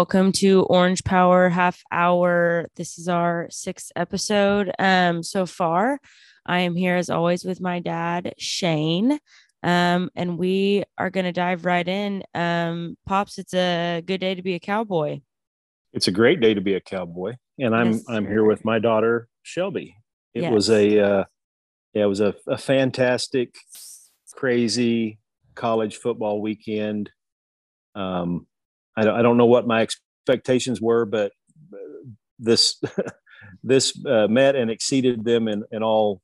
Hello, everyone, and welcome to Orange Power Half Hour. This is our sixth episode um, so far. I am here as always with my dad, Shane, um, and we are going to dive right in. Um, Pops, it's a good day to be a cowboy. It's a great day to be a cowboy, and I'm Yes, I'm here with my daughter Shelby. It was a uh, yeah, it was a, a fantastic, crazy college football weekend. Um, I don't I don't know what my expectations were, but uh, this this uh, met and exceeded them in in all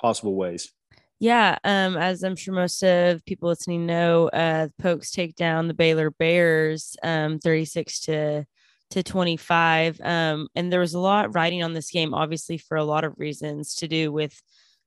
possible ways. Yeah, um, as I'm sure most of people listening know, uh, Pokes take down the Baylor Bears, um, 36 to to 25. Um, and there was a lot riding on this game, obviously for a lot of reasons to do with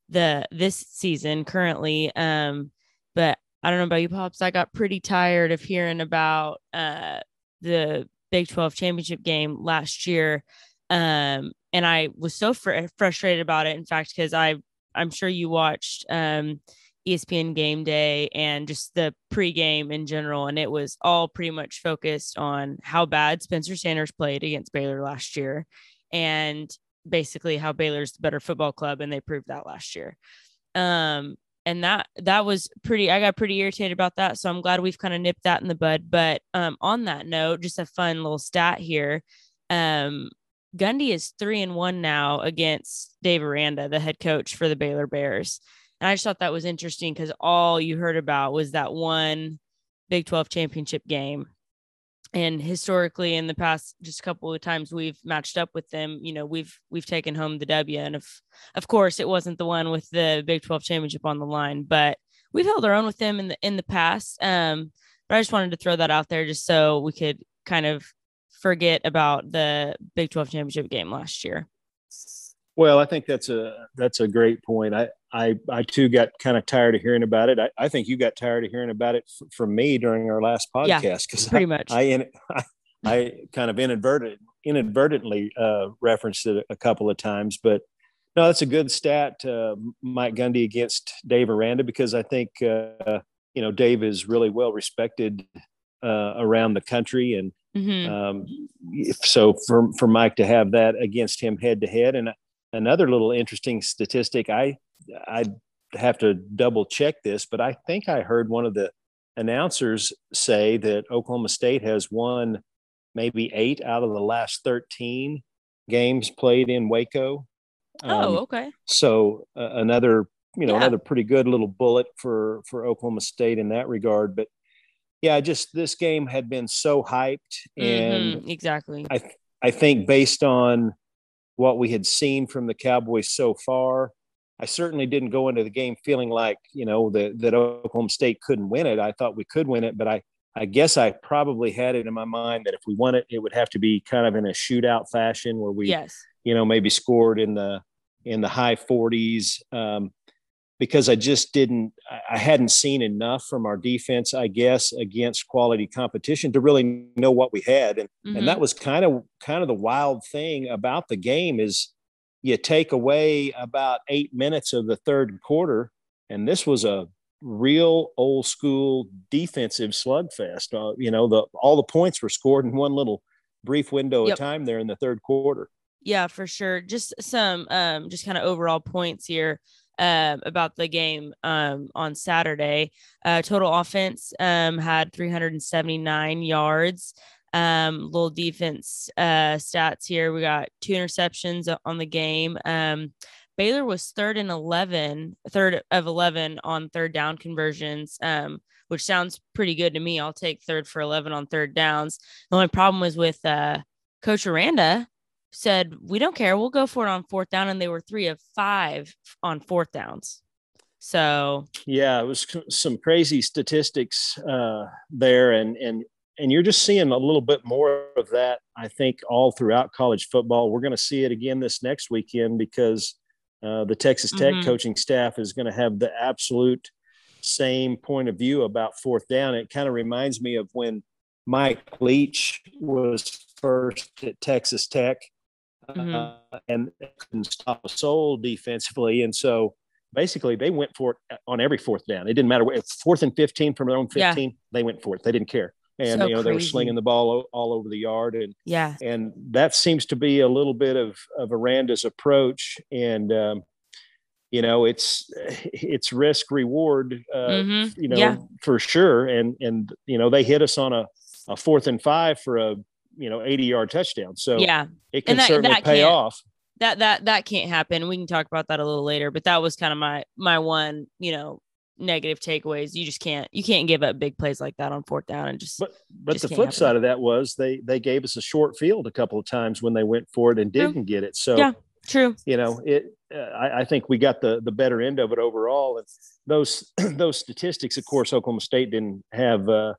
the this season currently. Um, but I don't know about you, pops. I got pretty tired of hearing about uh the Big 12 championship game last year. Um, and I was so fr- frustrated about it. In fact, because I I'm sure you watched um, ESPN Game Day and just the pregame in general, and it was all pretty much focused on how bad Spencer Sanders played against Baylor last year, and basically how Baylor's the better football club, and they proved that last year. Um, and that that was pretty. I got pretty irritated about that, so I'm glad we've kind of nipped that in the bud. But um, on that note, just a fun little stat here. Um, Gundy is three and one now against Dave Aranda, the head coach for the Baylor Bears. And I just thought that was interesting because all you heard about was that one Big 12 championship game. And historically, in the past just a couple of times we've matched up with them, you know, we've we've taken home the W. And of of course it wasn't the one with the Big 12 championship on the line, but we've held our own with them in the in the past. Um, but I just wanted to throw that out there just so we could kind of forget about the Big 12 championship game last year. Well, I think that's a that's a great point. I I, I too got kind of tired of hearing about it. I, I think you got tired of hearing about it f- from me during our last podcast because Pretty much. I, I I kind of inadvertent inadvertently uh, referenced it a couple of times, but no, that's a good stat, uh, Mike Gundy against Dave Aranda, because I think uh, you know Dave is really well respected uh, around the country, and Mhm. um, so for for Mike to have that against him head to head, and another little interesting statistic, I I have to double check this, but I think I heard one of the announcers say that Oklahoma State has won maybe eight out of the last thirteen games played in Waco. oh, Um, okay. so uh, another you know Yeah. another pretty good little bullet for for Oklahoma State in that regard but yeah just this game had been so hyped and Mhm, exactly. I th- I think based on what we had seen from the Cowboys so far. I certainly didn't go into the game feeling like you know that that Oklahoma State couldn't win it. I thought we could win it but I I guess I probably had it in my mind that if we won it it would have to be kind of in a shootout fashion where we yes. you know, maybe scored in the in the high 40s um, because I just didn't I- hadn't seen enough from our defense, I guess, against quality competition to really know what we had. And Mhm. and that was kind of kind of the wild thing about the game is you take away about eight minutes of the third quarter, and this was a real old school defensive slugfest. Uh, you know, the all the points were scored in one little brief window Yep. of time there in the third quarter. yeah, for sure. Just some um just kind of overall points here um about the game um on Saturday. Uh total offense um had 379 yards. Um little defense uh stats here. We got two interceptions on the game. Um Baylor was third and 11, third of 11 on third down conversions. Um which sounds pretty good to me. I'll take third for 11 on third downs. The only problem was with uh Coach Aranda said, We don't care. We'll go for it on fourth down. And they were three of five on fourth downs. So, Yeah, it was some crazy statistics uh, there, and and and you're just seeing a little bit more of that. I think all throughout college football, we're going to see it again this next weekend because uh, the Texas Tech Mhm. coaching staff is going to have the absolute same point of view about fourth down. It kind of reminds me of when Mike Leach was first at Texas Tech Mhm. uh, and couldn't stop a soul defensively, and so basically they went for it on every fourth down. It didn't matter what fourth and 15 from their own Yeah. 15, they went for it. They didn't care. and So you know they were slinging the ball o- all over the yard, and Yeah. and that seems to be a little bit of of Aranda's approach, and um, you know it's it's risk reward, uh, Mhm. you know Yeah. for sure, and and you know they hit us on a, a fourth and five for a you know 80 yard touchdown, so yeah. it can that- certainly that pay off. That that that can't happen. We can talk about that a little later, but that was kind of my my one, you know, negative takeaways. You just can't you can't give up big plays like that on fourth down and just But but Just the flip side of that was they they gave us a short field a couple of times when they went for it and didn't get it. So Yeah. true. you know it. Uh, I, I think we got the the better end of it overall. And those those statistics, of course, Oklahoma State didn't have. Uh,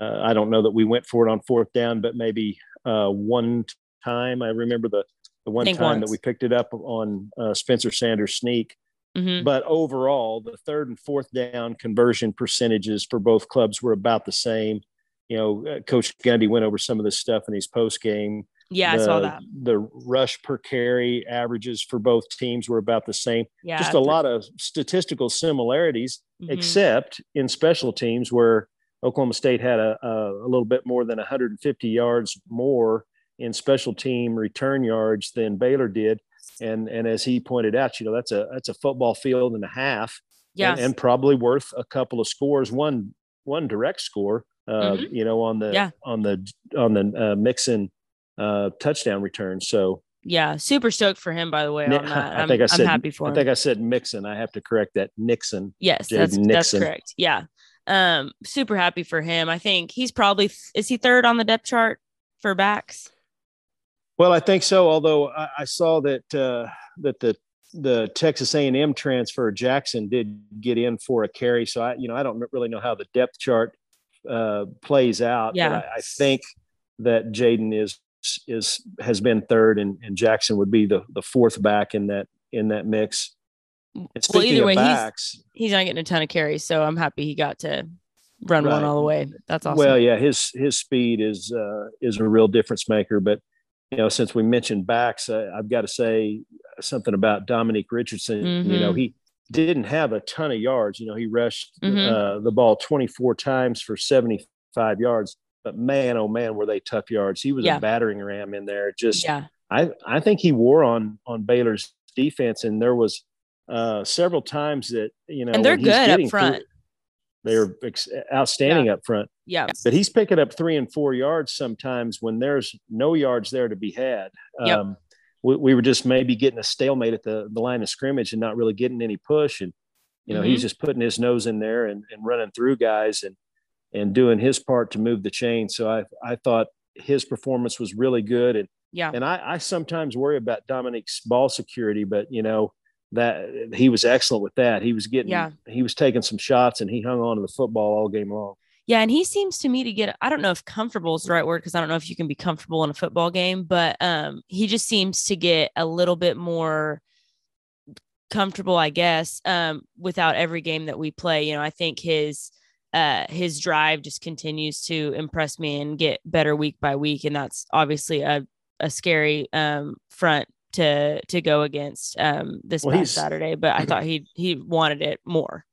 uh, I don't know that we went for it on fourth down, but maybe uh, one time. I remember the the one time that we picked it up on uh, Spencer Sanders sneak. hmm But overall, the third and fourth down conversion percentages for both clubs were about the same. You know, uh, Coach Gundy went over some of this stuff in his post game. Yeah, the, I saw that. The rush per carry averages for both teams were about the same. Yeah. Just a lot of statistical similarities, Mhm. except in special teams where Oklahoma State had a, a, a little bit more than 150 yards more in special team return yards than Baylor did. And and as he pointed out, you know that's a that's a football field and a half, Yeah. and, and probably worth a couple of scores. One one direct score, uh, Mhm. you know, on the Yeah. on the on the uh, Mixon uh, touchdown return. So yeah. Super stoked for him, by the way, on that. I I'm, think I I'm said happy for I him. think I said Mixon. I have to correct that. Nixon. Yes, that's that's Nixon. correct. Yeah. Um, super happy for him. I think he's probably is he third on the depth chart for backs? Well, I think so. Although I, I saw that uh, that the the Texas A&M transfer Jackson did get in for a carry, so I you know I don't really know how the depth chart uh, plays out. Yeah. But I, I think that Jaden is is has been third, and, and Jackson would be the the fourth back in that in that mix. Well, either way, of he's- backs, He's not getting a ton of carries, so I'm happy he got to run one all the way. That's awesome. Well, yeah, his his speed is uh, is a real difference maker. But you know, since we mentioned backs, uh, I've got to say something about Dominique Richardson. You know, Mhm. he didn't have a ton of yards. You know, he rushed Mhm. uh, the ball 24 times for 75 yards. But man, oh man, were they tough yards! He was Yeah. a battering ram in there. Just, yeah. I I think he wore on on Baylor's defense, and there was uh, several times that you know, And they're good up front. through- they're ex- outstanding up front Yeah. but he's picking up three and four yards sometimes when there's no yards there to be had. Yep. Um, we, we were just maybe getting a stalemate at the, the line of scrimmage and not really getting any push. And, you know, Mhm. he's just putting his nose in there and, and running through guys and, and doing his part to move the chain. So I, I thought his performance was really good. And, Yeah. and I, I sometimes worry about Dominique's ball security, but you know, that he was excellent with that. He was getting, Yeah. he was taking some shots and he hung on to the football all game long. Yeah, and he seems to me to get I don't know if comfortable is the right word because I don't know if you can be comfortable in a football game, but um he just seems to get a little bit more comfortable, I guess, um without every game that we play. You know, I think his uh his drive just continues to impress me and get better week by week and that's obviously a a scary um front to to go against um this Well, past Saturday, but I thought he he wanted it more.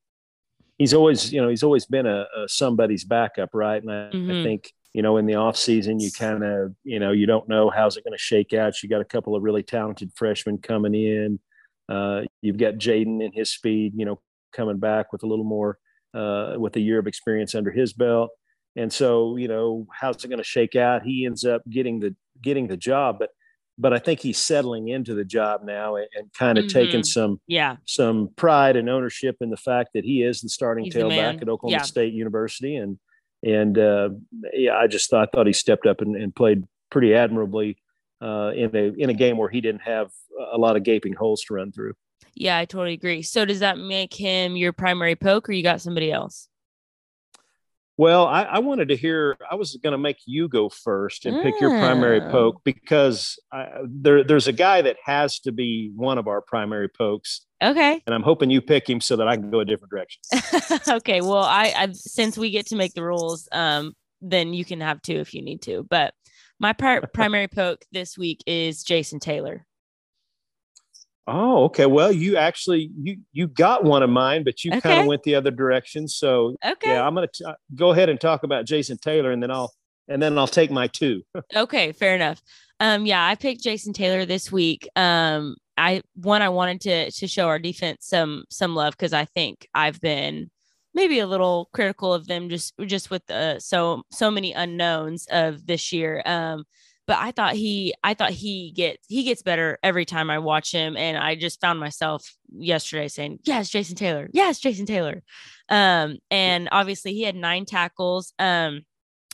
he's always you know he's always been a, a somebody's backup right? And I, Mhm. I think you know in the off season you kind of you know you don't know how's it going to shake out. You got a couple of really talented freshmen coming in. Uh, you've got jaden and his speed you know coming back with a little more uh, with a year of experience under his belt. And so you know how's it going to shake out? He ends up getting the getting the job but but i think he's settling into the job now and, and kind of taking Mhm. some Yeah. some pride and ownership in the fact that he is the starting He's the tailback at Oklahoma Yeah. State University, and and uh, yeah, I just thought, thought he stepped up and, and played pretty admirably uh, in a in a game where he didn't have a lot of gaping holes to run through. Yeah, I totally agree. So does that make him your primary poke or you got somebody else? Well, I, I wanted to hear. I was going to make you go first and pick your primary Oh. poke because I, there there's a guy that has to be one of our primary pokes, Okay. and I'm hoping you pick him so that I can go a different direction. okay. Well, I, I since we get to make the rules, um, then you can have two if you need to. But my pri- primary poke this week is Jason Taylor. Oh, okay. Well, you actually you you got one of mine, but you okay. kind of went the other direction. So okay, yeah, I'm gonna t- go ahead and talk about Jason Taylor, and then I'll and then I'll take my two. okay, fair enough. Um, yeah, I picked Jason Taylor this week. Um, I one I wanted to to show our defense some some love because I think I've been maybe a little critical of them just just with uh, so so many unknowns of this year. Um, but I thought he I thought he gets he gets better every time I watch him and I just found myself yesterday saying yes Jason Taylor yes Jason Taylor. Um and obviously he had nine tackles. Um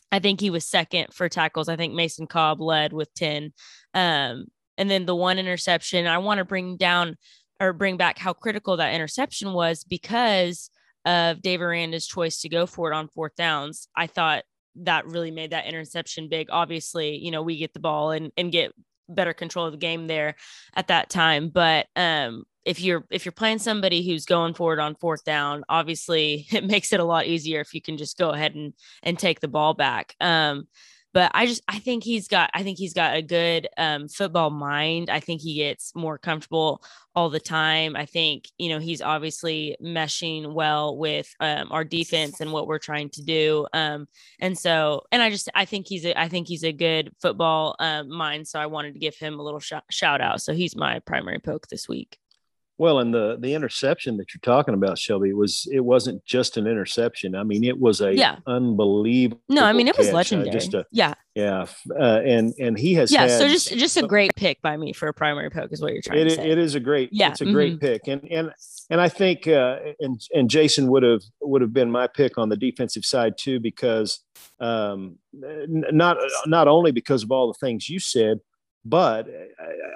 I think he was second for tackles. I think Mason Cobb led with 10 um and then the one interception I want to bring down or bring back how critical that interception was because of Dave Aranda's choice to go for it on fourth downs. I thought that really made that interception big. Obviously, you know, we get the ball and, and get better control of the game there at that time. But um, if you're if you're playing somebody who's going forward on fourth down, obviously it makes it a lot easier if you can just go ahead and and take the ball back. Um, but I just I think he's got I think he's got a good um, football mind. I think he gets more comfortable all the time. I think you know he's obviously meshing well with um, our defense and what we're trying to do. Um, and so and I just I think he's a I think he's a good football um, mind. So I wanted to give him a little sh- shout out. So he's my primary poke this week. Well, and the the interception that you're talking about, Shelby, was it wasn't just an interception. I mean, it was a yeah. unbelievable. No, I mean it was catch. legendary. Uh, just a, yeah, yeah, uh, and and he has yeah. Had, so just just a great pick by me for a primary poke is what you're trying it, to say. It is a great yeah, it's a mm-hmm. great pick, and and and I think uh, and and Jason would have would have been my pick on the defensive side too because um, not not only because of all the things you said but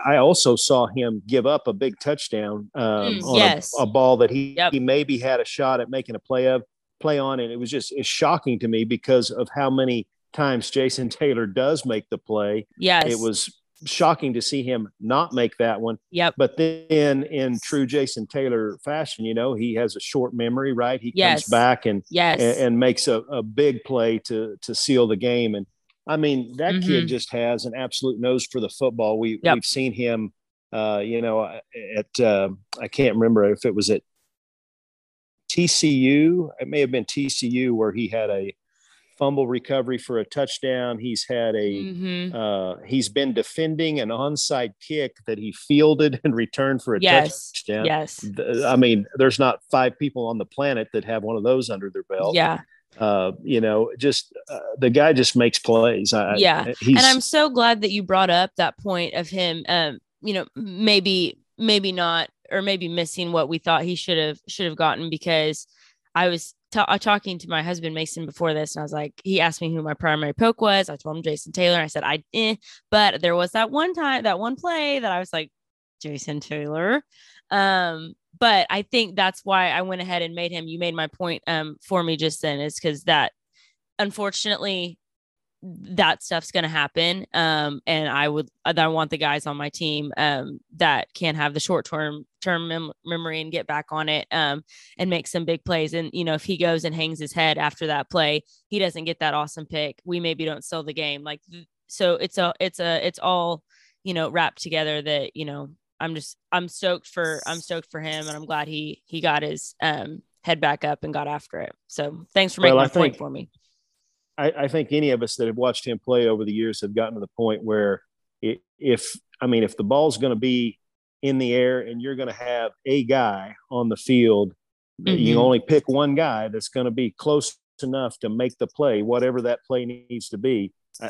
I also saw him give up a big touchdown um, mm, on yes. a, a, ball that he, yep. he maybe had a shot at making a play of play on, and it was just it's shocking to me because of how many times Jason Taylor does make the play. Yes, it was shocking to see him not make that one. Yep. But then in true Jason Taylor fashion, you know, he has a short memory, right? He yes. comes back and yes. and, and makes a, a big play to to seal the game. And I mean, that mm-hmm. kid just has an absolute nose for the football. We yep. we've seen him, uh, you know, at uh, I can't remember if it was at TCU. It may have been TCU where he had a fumble recovery for a touchdown. He's had a mm-hmm. uh, he's been defending an onside kick that he fielded and returned for a yes. touchdown. Yes. I mean, there's not five people on the planet that have one of those under their belt. Yeah uh, you know, just uh, the guy just makes plays. I, yeah, and I'm so glad that you brought up that point of him. Um, you know, maybe maybe not, or maybe missing what we thought he should have should have gotten because I was t- uh, talking to my husband Mason before this, and I was like, he asked me who my primary poke was. I told him Jason Taylor. I said I, eh. but there was that one time, that one play that I was like, Jason Taylor. Um, but I think that's why I went ahead and made him. You made my point um, for me just then, is because that unfortunately that stuff's going to happen. Um, and I would, I want the guys on my team um, that can have the short term term mem- memory and get back on it um, and make some big plays. And you know, if he goes and hangs his head after that play, he doesn't get that awesome pick. We maybe don't sell the game. Like, so it's a, it's a, it's all you know wrapped together that you know I'm just I'm stoked for I'm stoked for him and I'm glad he he got his um head back up and got after it. So thanks for making well, think, point for me. I, I, think any of us that have watched him play over the years have gotten to the point where it, if I mean if the ball's going to be in the air and you're going to have a guy on the field, mm-hmm. you only pick one guy that's going to be close enough to make the play, whatever that play needs to be uh,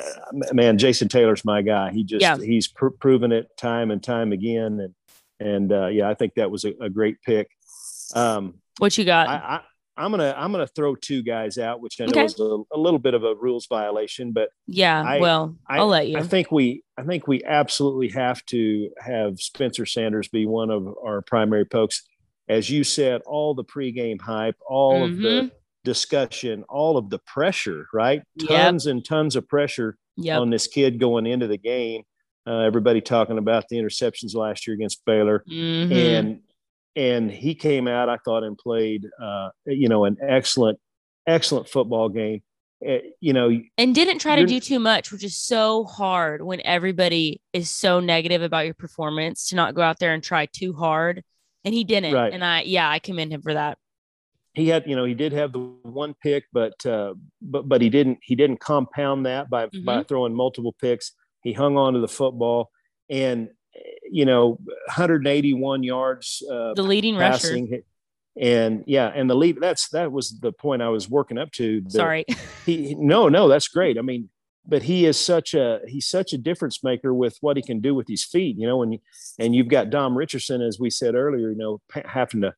man, Jason Taylor's my guy. He just yeah. he's pr- proven it time and time again, and and uh, yeah, I think that was a, a great pick. Um, what you got? I, am gonna I'm gonna throw two guys out, which I know okay. is a, a, little bit of a rules violation, but yeah, I, well, I'll let you. I think we I think we absolutely have to have Spencer Sanders be one of our primary pokes. As you said, all the pregame hype, all mm-hmm. of the mm-hmm discussion, all of the pressure, right? Tons yep. and tons of pressure yep. on this kid going into the game. Uh, everybody talking about the interceptions last year against Baylor, mm-hmm. and and he came out, I thought, and played, uh, you know, an excellent, excellent football game. uh, you know, and didn't try to do too much, which is so hard when everybody is so negative about your performance to not go out there and try too hard. And he didn't. Right. And I, yeah, I commend him for that. He had, you know, he did have the one pick, but, uh, but, but he didn't, he didn't compound that by, mm-hmm. by throwing multiple picks. He hung on to the football and, you know, 181 yards. Uh, the leading passing. rusher and yeah and the lead that's that was the point i was working up to sorry he no no that's great i mean but he is such a he's such a difference maker with what he can do with his feet you know and and you've got dom richardson as we said earlier you know having to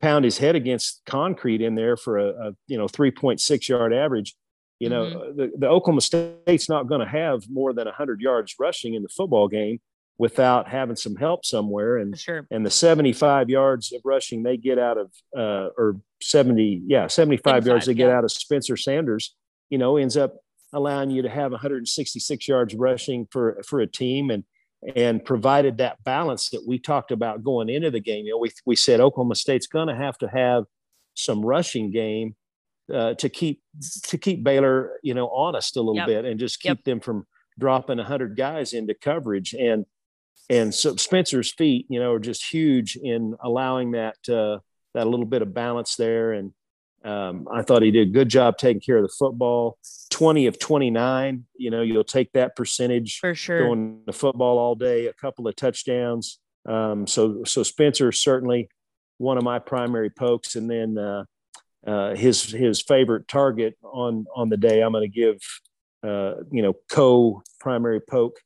pound his head against concrete in there for a, a you know 3.6 yard average you know mm-hmm. the, the oklahoma state's not going to have more than 100 yards rushing in the football game without having some help somewhere. And sure. and the 75 yards of rushing they get out of uh, or 70, yeah, 75, yards they yeah. get out of Spencer Sanders, you know, ends up allowing you to have 166 yards rushing for for a team and and provided that balance that we talked about going into the game. You know, we we said Oklahoma State's going to have to have some rushing game uh, to keep to keep Baylor, you know, honest a little yep. bit and just keep yep. them from dropping 100 guys into coverage and and so Spencer's feet, you know, are just huge in allowing that uh, that little bit of balance there. And um, I thought he did a good job taking care of the football. Twenty of twenty nine, you know, you'll take that percentage for sure. Going the football all day, a couple of touchdowns. Um, so so Spencer is certainly one of my primary pokes, and then uh, uh, his his favorite target on on the day. I'm going to give uh, you know co primary poke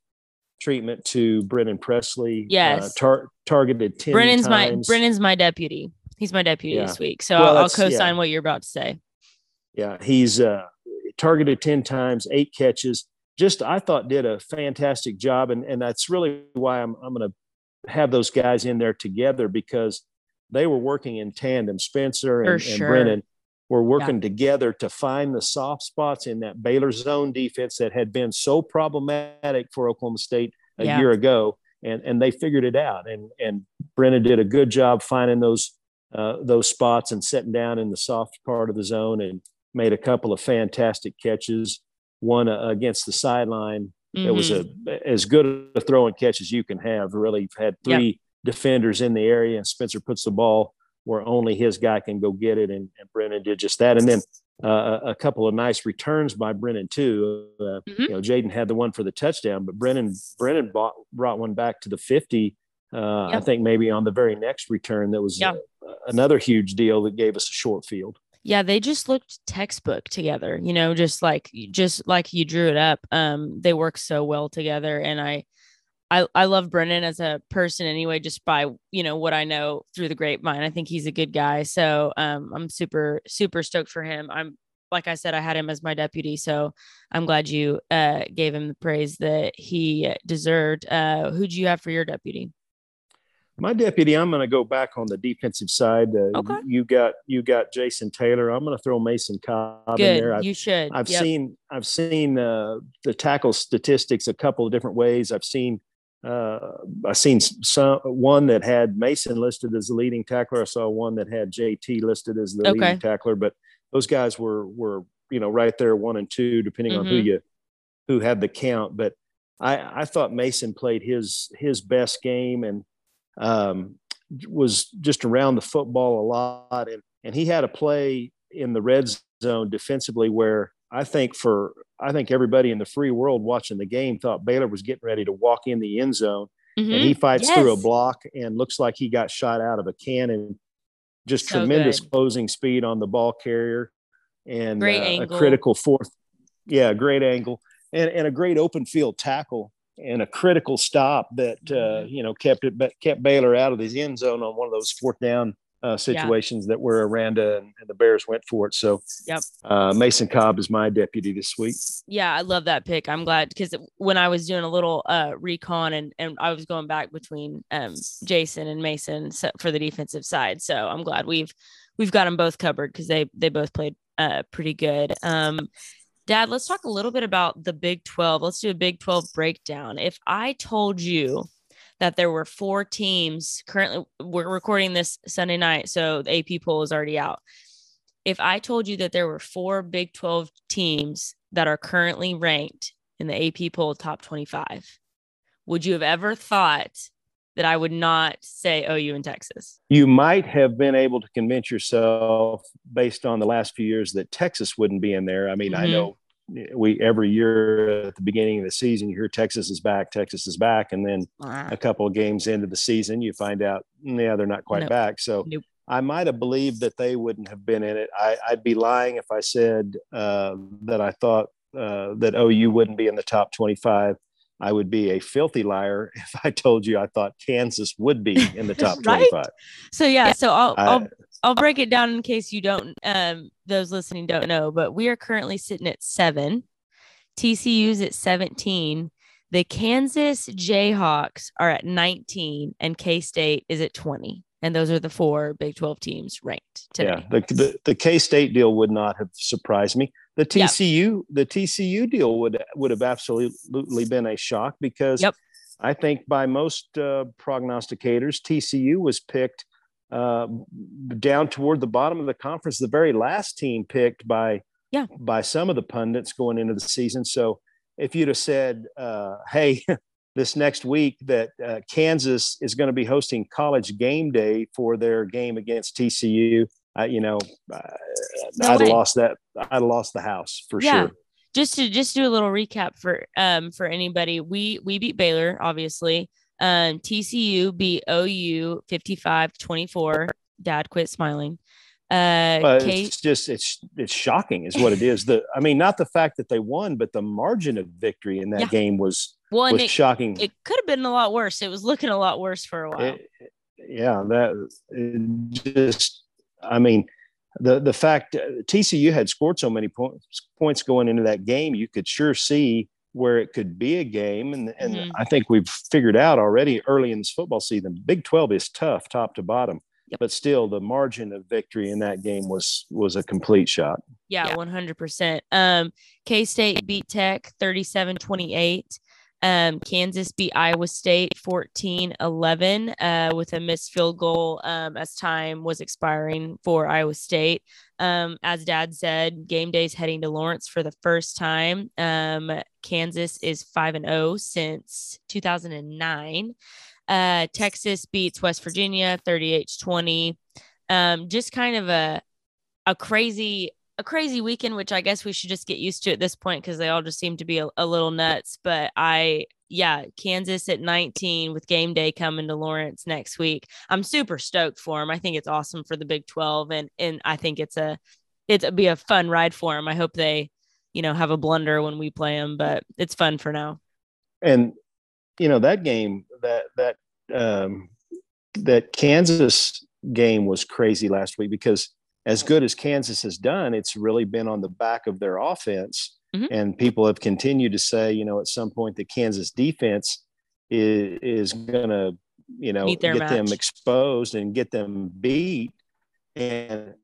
treatment to Brennan Presley. Uh, yes. Uh, tar- targeted 10 Brennan's times. my Brennan's my deputy. He's my deputy yeah. this week. So well, I'll, I'll co-sign yeah. what you're about to say. Yeah, he's uh, targeted 10 times, eight catches. Just I thought did a fantastic job. And, and that's really why I'm, I'm going to have those guys in there together because they were working in tandem. Spencer and, sure. and Brennan were working yeah. together to find the soft spots in that Baylor zone defense that had been so problematic for Oklahoma State a yeah. year ago, and and they figured it out. And and Brennan did a good job finding those uh, those spots and sitting down in the soft part of the zone and made a couple of fantastic catches. One uh, against the sideline. Mm-hmm. It was a mm-hmm. as good a throwing catch as you can have. Really had three yep. defenders in the area, and Spencer puts the ball where only his guy can go get it. And, and Brennan did just that. And then uh, a couple of nice returns by Brennan too. Uh, mm-hmm. You know, Jaden had the one for the touchdown, but Brennan Brennan bought, brought one back to the 50. Uh, yep. I think maybe on the very next return that was yep. Uh, another huge deal that gave us a short field. Yeah, they just looked textbook together. You know, just like just like you drew it up. Um, they work so well together, and I I, I love Brennan as a person anyway, just by, you know, what I know through the grapevine. I think he's a good guy. So um, I'm super, super stoked for him. I'm, like I said, I had him as my deputy. So I'm glad you uh, gave him the praise that he deserved. Uh, who'd you have for your deputy? My deputy, I'm going to go back on the defensive side. Uh, okay. You got you got Jason Taylor. I'm going to throw Mason Cobb Good. in there. I've, you should. I've yep. seen I've seen uh, the tackle statistics a couple of different ways. I've seen uh, I seen some one that had Mason listed as the leading tackler. I saw one that had JT listed as the okay. leading tackler, but those guys were were you know right there one and two depending mm-hmm. on who mm-hmm. you who had the count. But I I thought Mason played his his best game and um, was just around the football a lot and and he had a play in the red zone defensively where I think for I think everybody in the free world watching the game thought Baylor was getting ready to walk in the end zone, mm-hmm. and he fights yes. through a block and looks like he got shot out of a cannon. Just so tremendous good. closing speed on the ball carrier, and uh, a critical fourth, yeah, great angle, and and a great open field tackle and a critical stop that uh, mm-hmm. you know kept it but kept Baylor out of his end zone on one of those fourth down uh, situations yeah. that where Aranda and, and, the Bears went for it. So, yep. Uh, Mason Cobb is my deputy this week. Yeah, I love that pick. I'm glad because when I was doing a little uh, recon and and I was going back between um, Jason and Mason for the defensive side, so I'm glad we've we've got them both covered because they they both played uh, pretty good. Um, Dad, let's talk a little bit about the Big 12. Let's do a Big 12 breakdown. If I told you that there were four teams currently we're recording this Sunday night, so the AP poll is already out. if I told you that there were four Big 12 teams that are currently ranked in the AP poll top 25, would you have ever thought that I would not say OU in Texas? You might have been able to convince yourself based on the last few years that Texas wouldn't be in there. I mean, mm-hmm. I know we every year at the beginning of the season you hear Texas is back, Texas is back, and then wow. a couple of games into the season you find out yeah they're not quite nope. back. So nope. I might have believed that they wouldn't have been in it. I, would be lying if I said uh, that I thought uh, that OU wouldn't be in the top 25. I would be a filthy liar if I told you I thought Kansas would be in the top right? 25. So yeah, so I'll, I, will I'll break it down in case you don't um those listening don't know, but we are currently sitting at 7. TCU's at 17. The Kansas Jayhawks are at 19 and K-State is at 20 and those are the four Big 12 teams ranked today. Yeah, the, the, the K State deal would not have surprised me. The TCU yep. the TCU deal would would have absolutely been a shock because yep. I think by most uh, prognosticators, TCU was picked uh, down toward the bottom of the conference, the very last team picked by yeah by some of the pundits going into the season. So if you'd have said, uh, "Hey," this next week that uh, Kansas is going to be hosting college game day for their game against TCU. Uh, you know, uh, no I'd have lost that. I'd lost the house for yeah. sure. Just to just do a little recap for um for anybody, we we beat Baylor obviously. Um, TCU beat OU 55-24. Dad quit smiling. Uh, Kate, it's just it's it's shocking, is what it is. The I mean, not the fact that they won, but the margin of victory in that yeah. game was well, was it, shocking. It could have been a lot worse. It was looking a lot worse for a while. It, yeah, that just I mean, the the fact uh, TCU had scored so many points points going into that game, you could sure see where it could be a game, and and mm-hmm. I think we've figured out already early in this football season, Big Twelve is tough top to bottom. Yep. But still, the margin of victory in that game was was a complete shot. Yeah, one hundred percent. Um, K State beat Tech 37-28. Um, Kansas beat Iowa State 14 11 uh, with a missed field goal um, as time was expiring for Iowa State. Um, as dad said, game day is heading to Lawrence for the first time. Um, Kansas is 5 and 0 since 2009. Uh, Texas beats West Virginia 38 20. Um, just kind of a a crazy a crazy weekend, which I guess we should just get used to at this point because they all just seem to be a, a, little nuts. But I, yeah, Kansas at 19 with game day coming to Lawrence next week. I'm super stoked for them. I think it's awesome for the Big 12, and and I think it's a it'd be a fun ride for them. I hope they, you know, have a blunder when we play them, but it's fun for now. And you know that game that that um, that Kansas game was crazy last week because as good as Kansas has done, it's really been on the back of their offense. Mm-hmm. And people have continued to say, you know, at some point the Kansas defense is, is going to, you know, get match. them exposed and get them beat. And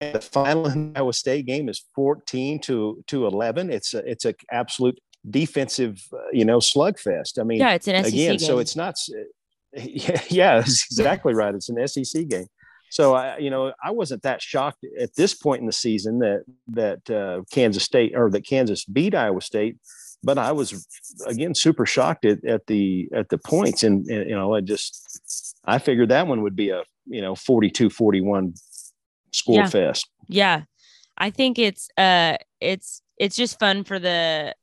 the final Iowa State game is 14 to, to 11. It's a, it's an absolute defensive, uh, you know, slugfest. I mean, yeah, it's an SEC again, game. so it's not, yeah, yeah, that's exactly right. It's an SEC game. So I, you know, I wasn't that shocked at this point in the season that that uh, Kansas State or that Kansas beat Iowa State, but I was again super shocked at, at the at the points, and, and you know, I just I figured that one would be a you know 42-41 score yeah. fest. Yeah, I think it's uh it's it's just fun for the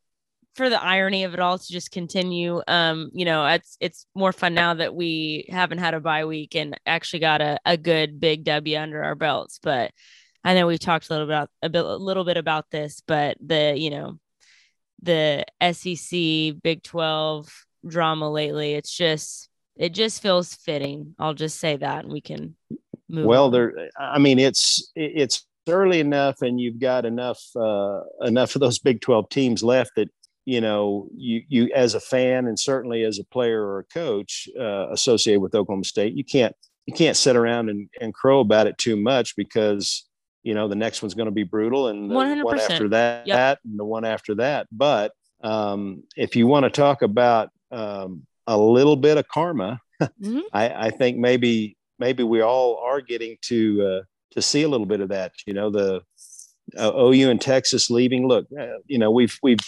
for the irony of it all to just continue. Um, you know, it's it's more fun now that we haven't had a bye week and actually got a, a good big W under our belts. But I know we've talked a little about a, bit, a little bit about this, but the you know the SEC Big Twelve drama lately, it's just it just feels fitting. I'll just say that, and we can move. Well, on. there. I mean, it's it's early enough, and you've got enough uh, enough of those Big Twelve teams left that you know, you you as a fan and certainly as a player or a coach uh, associated with Oklahoma State, you can't you can't sit around and, and crow about it too much because you know the next one's going to be brutal and the 100%. one after that yep. and the one after that. But um, if you want to talk about um, a little bit of karma, mm-hmm. I, I, think maybe maybe we all are getting to uh, to see a little bit of that. You know, the uh, OU and Texas leaving. Look, uh, you know, we've we've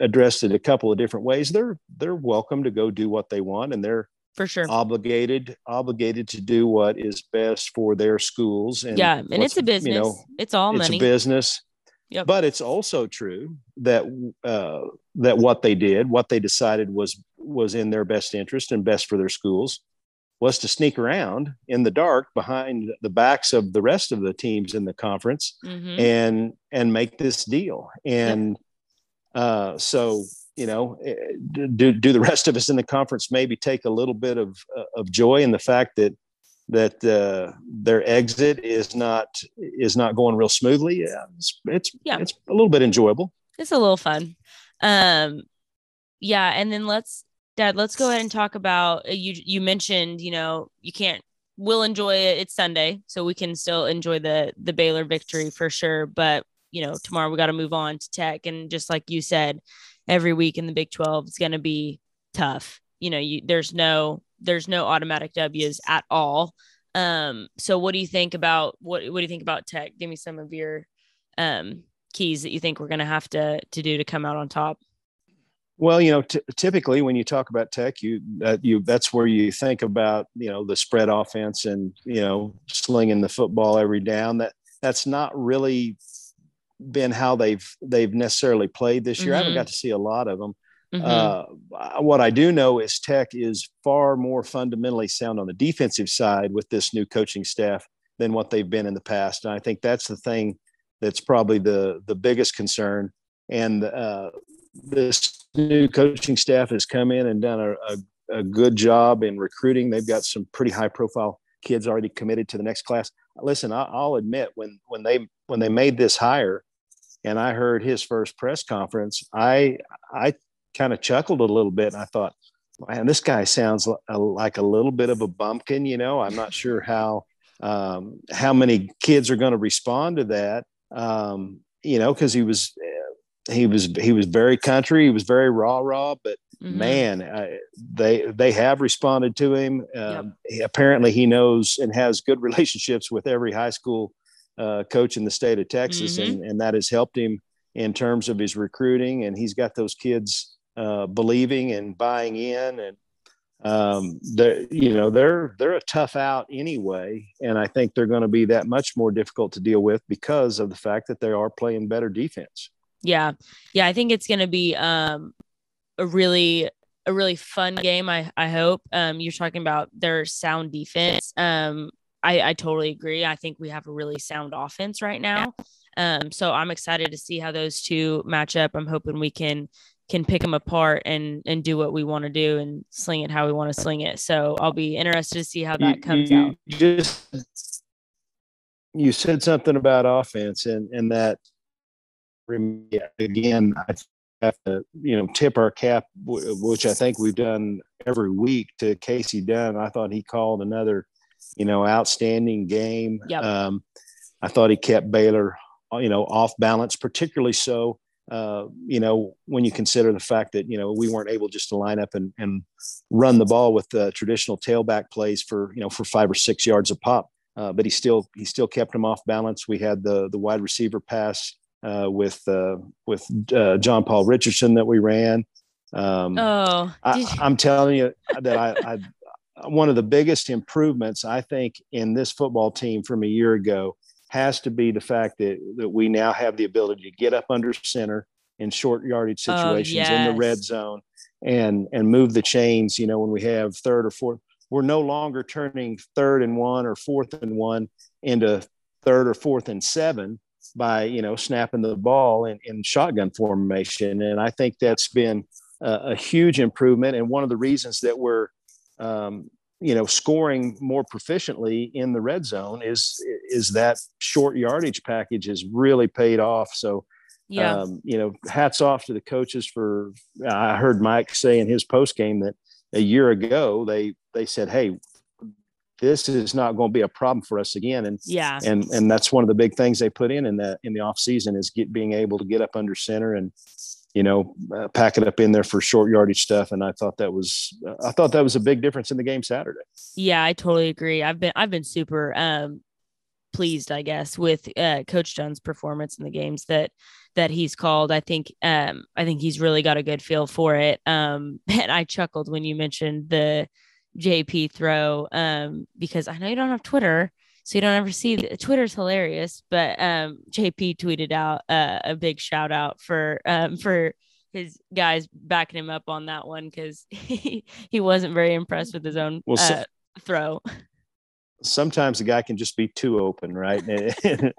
addressed it a couple of different ways. They're they're welcome to go do what they want, and they're for sure obligated obligated to do what is best for their schools. And yeah, and it's a business. You know, it's all money. it's a business. Yep. But it's also true that uh, that what they did, what they decided was was in their best interest and best for their schools, was to sneak around in the dark behind the backs of the rest of the teams in the conference mm-hmm. and and make this deal and yep. uh, so you know eh, do, do the rest of us in the conference maybe take a little bit of uh, of joy in the fact that that uh, their exit is not is not going real smoothly yeah it's it's, yeah. it's a little bit enjoyable it's a little fun um yeah and then let's Dad, let's go ahead and talk about uh, you. You mentioned, you know, you can't. We'll enjoy it. It's Sunday, so we can still enjoy the the Baylor victory for sure. But you know, tomorrow we got to move on to Tech, and just like you said, every week in the Big Twelve is going to be tough. You know, you there's no there's no automatic W's at all. Um, so what do you think about what what do you think about Tech? Give me some of your um keys that you think we're going to have to to do to come out on top. Well, you know, t- typically when you talk about tech, you that you that's where you think about you know the spread offense and you know slinging the football every down. That that's not really been how they've they've necessarily played this year. Mm-hmm. I haven't mm-hmm. got to see a lot of them. Mm-hmm. Uh, what I do know is Tech is far more fundamentally sound on the defensive side with this new coaching staff than what they've been in the past, and I think that's the thing that's probably the the biggest concern. And uh, this new coaching staff has come in and done a, a, a good job in recruiting. They've got some pretty high profile kids already committed to the next class. Listen, I, will admit when when they when they made this hire, and I heard his first press conference, I I kind of chuckled a little bit, and I thought, man, this guy sounds like a little bit of a bumpkin. You know, I'm not sure how um, how many kids are going to respond to that. Um, you know, because he was he was he was very country. He was very raw, raw. But mm-hmm. man, I, they they have responded to him. Um, yep. he, apparently, he knows and has good relationships with every high school uh, coach in the state of Texas, mm-hmm. and and that has helped him in terms of his recruiting. And he's got those kids uh, believing and buying in, and um, they're you know they're they're a tough out anyway, and I think they're going to be that much more difficult to deal with because of the fact that they are playing better defense. Yeah. Yeah. I think it's going to be um, a really, a really fun game. I, I hope um, you're talking about their sound defense. Um, I, I totally agree. I think we have a really sound offense right now. Um, so I'm excited to see how those two match up. I'm hoping we can can pick them apart and and do what we want to do and sling it how we want to sling it. So I'll be interested to see how that comes you, out. Just you said something about offense and and that again, I have to, you know, tip our cap, which I think we've done every week to Kasey Dunn. I thought he called another, you know, outstanding game. Yep. Um, I thought he kept Baylor, you know, off balance, particularly so, uh, you know, when you consider the fact that, you know, we weren't able just to line up and, and run the ball with the traditional tailback plays for, you know, for five or six yards a pop. Uh, but he still he still kept him off balance. We had the the wide receiver pass uh, with uh, with uh, John Paul Richardson that we ran. Um, oh, I, am telling you that I, I, one of the biggest improvements I think in this football team from a year ago has to be the fact that that we now have the ability to get up under center in short yardage oh, situations oh, yes. in the red zone and and move the chains. You know, when we have third or fourth, we're no longer turning third and one or fourth and one into third or fourth and seven by you know snapping the ball in, in shotgun formation, and I think that's been a, a huge improvement and one of the reasons that we're um, you know scoring more proficiently in the red zone is is that short yardage package has really paid off. So yeah. Um, you know, hats off to the coaches for. I heard Mike say in his post game that a year ago they they said, "Hey, this is not going to be a problem for us again. And yeah, and and that's one of the big things they put in in the in the off season is get being able to get up under center and you know uh, pack it up in there for short yardage stuff. And I thought that was I thought that was a big difference in the game Saturday. Yeah, I totally agree. I've been I've been super um pleased, I guess, with uh, Coach Dunn's performance in the games that that he's called. I think um, I think he's really got a good feel for it. Um, and I chuckled when you mentioned the JP throw um, because I know you don't have Twitter, so you don't ever see the, Twitter's hilarious. But um, JP tweeted out uh, a big shout out for um, for his guys backing him up on that one because he, he wasn't very impressed with his own well, so, uh, throw. Sometimes a guy can just be too open, right?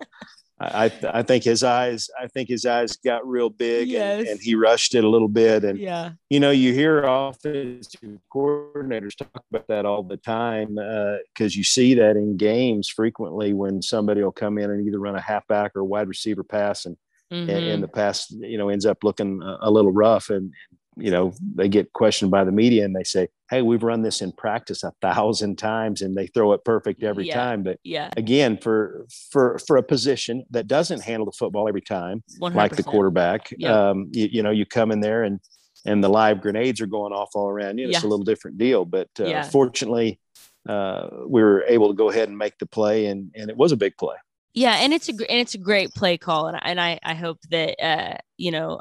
I I think his eyes I think his eyes got real big yes. and, and, he rushed it a little bit and yeah you know you hear offensive coordinators talk about that all the time because uh, you see that in games frequently when somebody will come in and either run a halfback or wide receiver pass and, mm-hmm. and, and the pass you know ends up looking a, a little rough and, you know they get questioned by the media and they say hey we've run this in practice a thousand times and they throw it perfect every yeah. time but yeah again for for for a position that doesn't handle the football every time 100%. like the quarterback yep. um you, you, know you come in there and and the live grenades are going off all around you it's a little different deal but uh, yeah. fortunately uh, we were able to go ahead and make the play and and it was a big play yeah and it's a and it's a great play call and, and i i hope that uh you know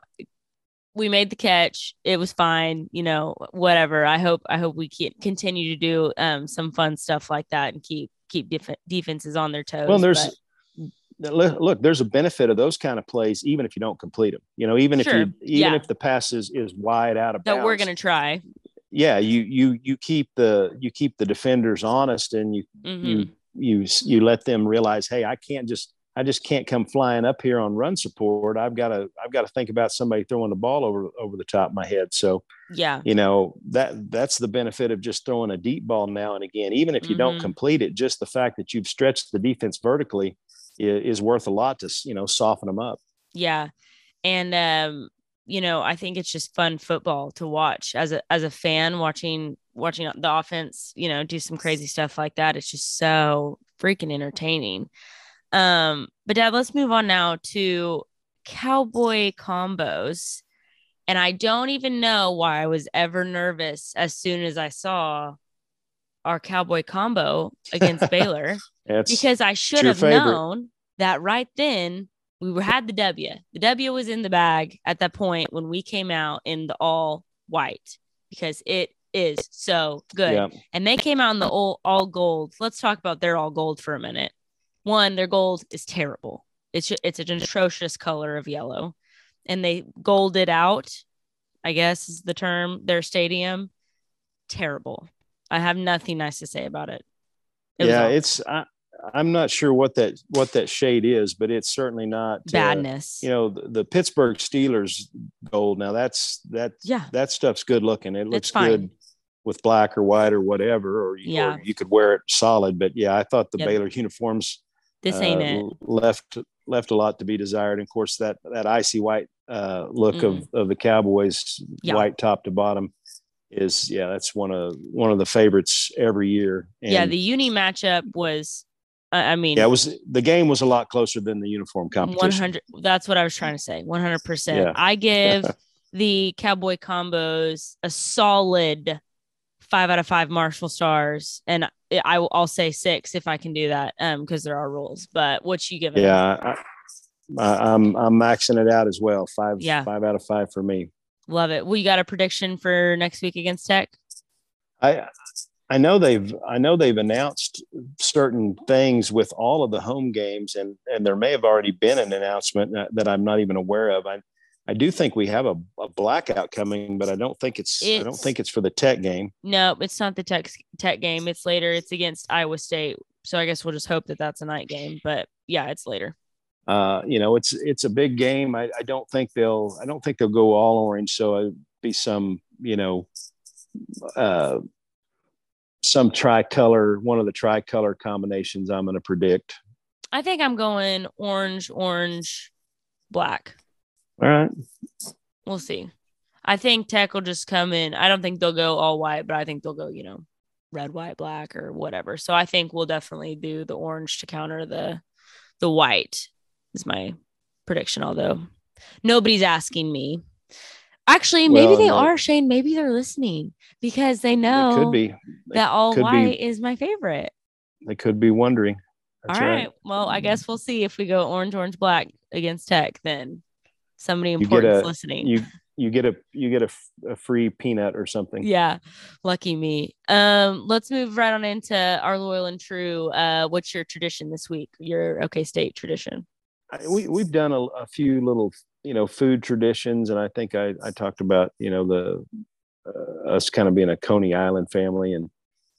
we made the catch. It was fine, you know, whatever. I hope I hope we can continue to do um, some fun stuff like that and keep keep def- defenses on their toes. Well, there's but... look, there's a benefit of those kind of plays, even if you don't complete them. You know, even sure. if you even yeah. if the pass is, is wide out of that bounds, we're gonna try. Yeah, you you you keep the you keep the defenders honest, and you mm-hmm. you you you let them realize, hey, I can't just I just can't come flying up here on run support. I've got to I've got to think about somebody throwing the ball over over the top of my head. So yeah, you know that that's the benefit of just throwing a deep ball now and again. Even if you mm-hmm. don't complete it, just the fact that you've stretched the defense vertically is, is worth a lot to you know soften them up. Yeah, and um, you know I think it's just fun football to watch as a as a fan watching watching the offense. You know, do some crazy stuff like that. It's just so freaking entertaining. Um, but dad, let's move on now to cowboy combos. And I don't even know why I was ever nervous as soon as I saw our cowboy combo against Baylor. because I should have favorite. known that right then we were had the W. The W was in the bag at that point when we came out in the all white because it is so good. Yeah. And they came out in the all, all gold. Let's talk about their all gold for a minute. One, their gold is terrible. It's it's an atrocious color of yellow, and they golded out. I guess is the term. Their stadium, terrible. I have nothing nice to say about it. it yeah, it's. I, I'm not sure what that what that shade is, but it's certainly not uh, badness. Uh, you know, the, the, Pittsburgh Steelers gold. Now that's that. Yeah, that stuff's good looking. It looks good with black or white or whatever, or you, yeah. Or you could wear it solid. But yeah, I thought the yep. Baylor uniforms this ain't uh, it. Left left a lot to be desired. And of course, that that icy white uh, look mm. of of the Cowboys, yeah. white top to bottom, is yeah, that's one of one of the favorites every year. And yeah, the uni matchup was. I mean, yeah, it was the game was a lot closer than the uniform competition. One hundred. That's what I was trying to say. One hundred percent. I give the cowboy combos a solid five out of five Marshall stars, and I will I'll say six if I can do that, um, because there are rules. But what you give? Yeah, I, am I'm, I'm maxing it out as well. Five, yeah, five out of five for me. Love it. Well, you got a prediction for next week against Tech? I I know they've I know they've announced certain things with all of the home games, and and there may have already been an announcement that, that I'm not even aware of. I I do think we have a, a blackout coming, but I don't think it's, it's, I don't think it's for the Tech game. No, it's not the Tech Tech game. It's later. It's against Iowa State. So I guess we'll just hope that that's a night game. But yeah, it's later. Uh, you know, it's it's a big game. I, I don't think they'll I don't think they'll go all orange. So it'd be some you know uh, some tricolor, one of the tricolor combinations. I'm going to predict. I think I'm going orange, orange, black. All right. We'll see. I think Tech will just come in. I don't think they'll go all white, but I think they'll go, you know, red, white, black, or whatever. So I think we'll definitely do the orange to counter the the white. Is my prediction. Although nobody's asking me. Actually, maybe well, they no. are, Shane. Maybe they're listening because they know could be they that all white be. is my favorite. They could be wondering. All right. right. Well, I guess we'll see if we go orange, orange, black against Tech. Then somebody important listening. You you get a you get a, a free peanut or something. Yeah, lucky me. Um, let's move right on into our loyal and true. Uh, what's your tradition this week? Your OK State tradition. We we've done a, a few little you know food traditions, and I think I I talked about you know the uh, us kind of being a Coney Island family, and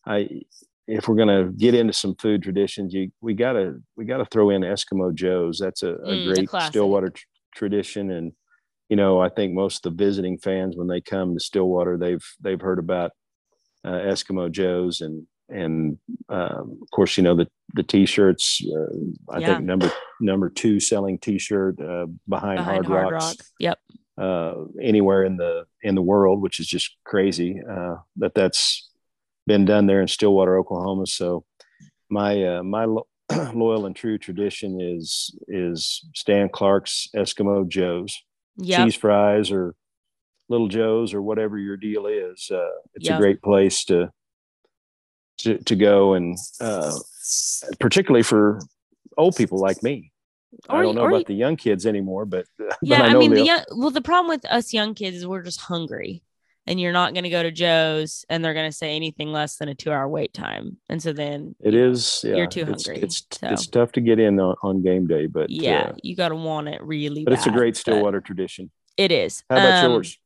I if we're gonna get into some food traditions, you we gotta we gotta throw in Eskimo Joe's. That's a, a mm, great Stillwater tradition, and you know I think most of the visiting fans when they come to Stillwater, they've they've heard about uh, Eskimo Joe's, and and um, of course you know the the t-shirts. Uh, I yeah. think number number two selling t-shirt uh, behind, behind Hard, Hard Rocks. Rock. Yep. Uh, anywhere in the in the world, which is just crazy uh, that that's been done there in Stillwater, Oklahoma. So my uh, my loyal and true tradition is is Stan Clark's Eskimo Joe's yep. cheese fries or Little Joe's or whatever your deal is. Uh, it's yep. a great place to to, to go and uh, particularly for old people like me. Or, I don't know about the young kids anymore, but yeah, but I, I mean, the young, well, the problem with us young kids is we're just hungry and you're not going to go to Joe's and they're going to say anything less than a two hour wait time. And so then it is, yeah, you're too it's, hungry. It's, so. it's tough to get in on, on game day, but yeah, uh, you got to want it really but bad, it's a great Stillwater tradition. It is. How about um, yours?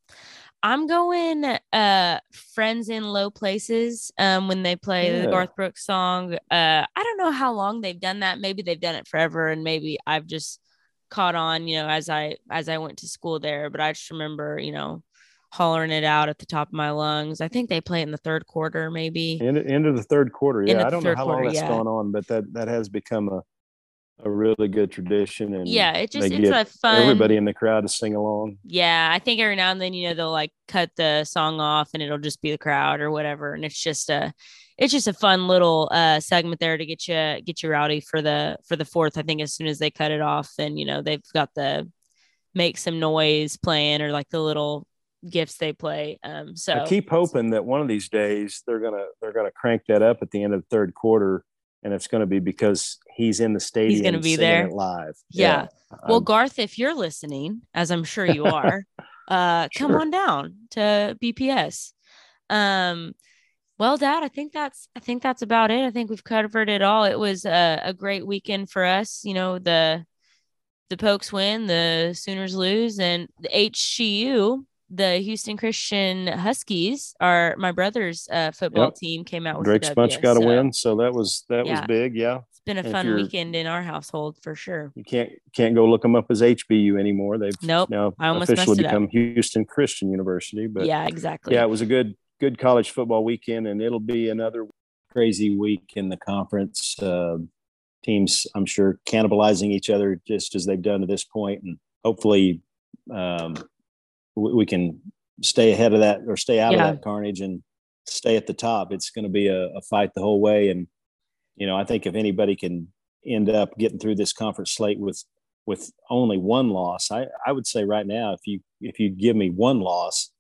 I'm going uh friends in low places um when they play yeah. the Garth Brooks song. Uh I don't know how long they've done that. Maybe they've done it forever and maybe I've just caught on, you know, as I as I went to school there, but I just remember, you know, hollering it out at the top of my lungs. I think they play it in the third quarter, maybe. End, end of the third quarter. Yeah, I don't know how quarter, long that's yeah. gone on, but that that has become a a really good tradition. And yeah, it just it's a fun. Everybody in the crowd to sing along. Yeah, I think every now and then you know they'll like cut the song off and it'll just be the crowd or whatever, and it's just a it's just a fun little uh segment there to get you get you rowdy for the for the fourth. I think as soon as they cut it off, then you know they've got the make some noise playing or like the little gifts they play. Um, so I keep hoping that one of these days they're gonna they're gonna crank that up at the end of the third quarter, and it's gonna be because he's in the stadium. He's gonna be there live. Yeah. yeah. Well, Garth, if you're listening, as I'm sure you are, uh, sure. come on down to BPS. Um, well, Dad, I think that's I think that's about it. I think we've covered it all. It was a, a great weekend for us. You know the the Pokes win, the Sooners lose, and the HCU the Houston Christian Huskies are my brother's uh, football yep. team came out with Drake Spunch got a win, so that was that yeah. was big. Yeah, it's been a and fun weekend in our household for sure. You can't can't go look them up as HBU anymore. They've nope. now I almost officially become up. Houston Christian University. But yeah, exactly. Yeah, it was a good good college football weekend, and it'll be another crazy week in the conference. Uh, teams, I'm sure, cannibalizing each other just as they've done to this point, and hopefully. Um, we can stay ahead of that or stay out yeah. of that carnage and stay at the top. It's going to be a, a, fight the whole way. And, you know, I think if anybody can end up getting through this conference slate with, with only one loss, I, I would say right now, if you, if you give me one loss,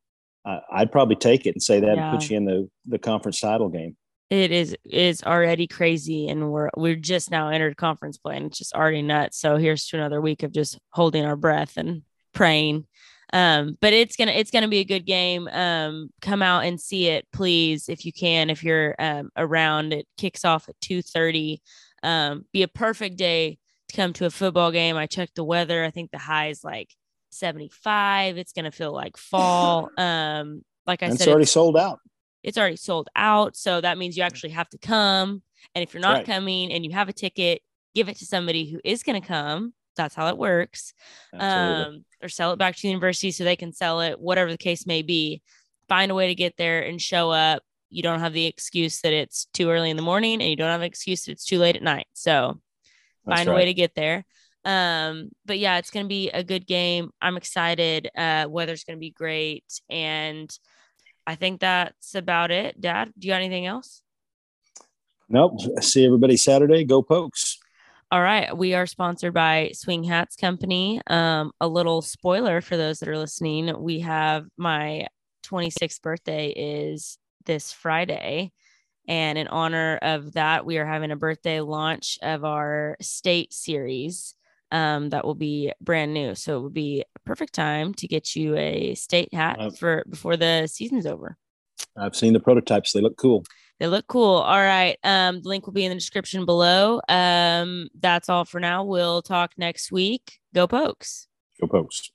uh, I'd probably take it and say that yeah. put you in the, the conference title game. It is is already crazy, and we're we're just now entered conference play, and it's just already nuts. So here's to another week of just holding our breath and praying um, but it's gonna it's gonna be a good game. Um, come out and see it, please, if you can. If you're um, around, it kicks off at two thirty. Um, be a perfect day to come to a football game. I checked the weather. I think the high is like seventy five. It's gonna feel like fall. Um, like I and said, it's already it's, sold out. It's already sold out. So that means you actually have to come. And if you're not right. coming and you have a ticket, give it to somebody who is going to come that's how it works. Um, or sell it back to the university so they can sell it, whatever the case may be. Find a way to get there and show up. You don't have the excuse that it's too early in the morning and you don't have an excuse that it's too late at night. So that's find right. a way to get there. Um, but yeah, it's gonna be a good game. I'm excited. Uh, weather's gonna be great. And I think that's about it. Dad, do you got anything else? Nope. See everybody Saturday. Go pokes. All right. We are sponsored by Swing Hats Company. Um, a little spoiler for those that are listening we have my 26th birthday is this Friday. And in honor of that, we are having a birthday launch of our state series um, that will be brand new. So it would be a perfect time to get you a state hat for before the season's over. I've seen the prototypes. They look cool. They look cool. All right. Um, the link will be in the description below. Um, that's all for now. We'll talk next week. Go Pokes. Go Pokes.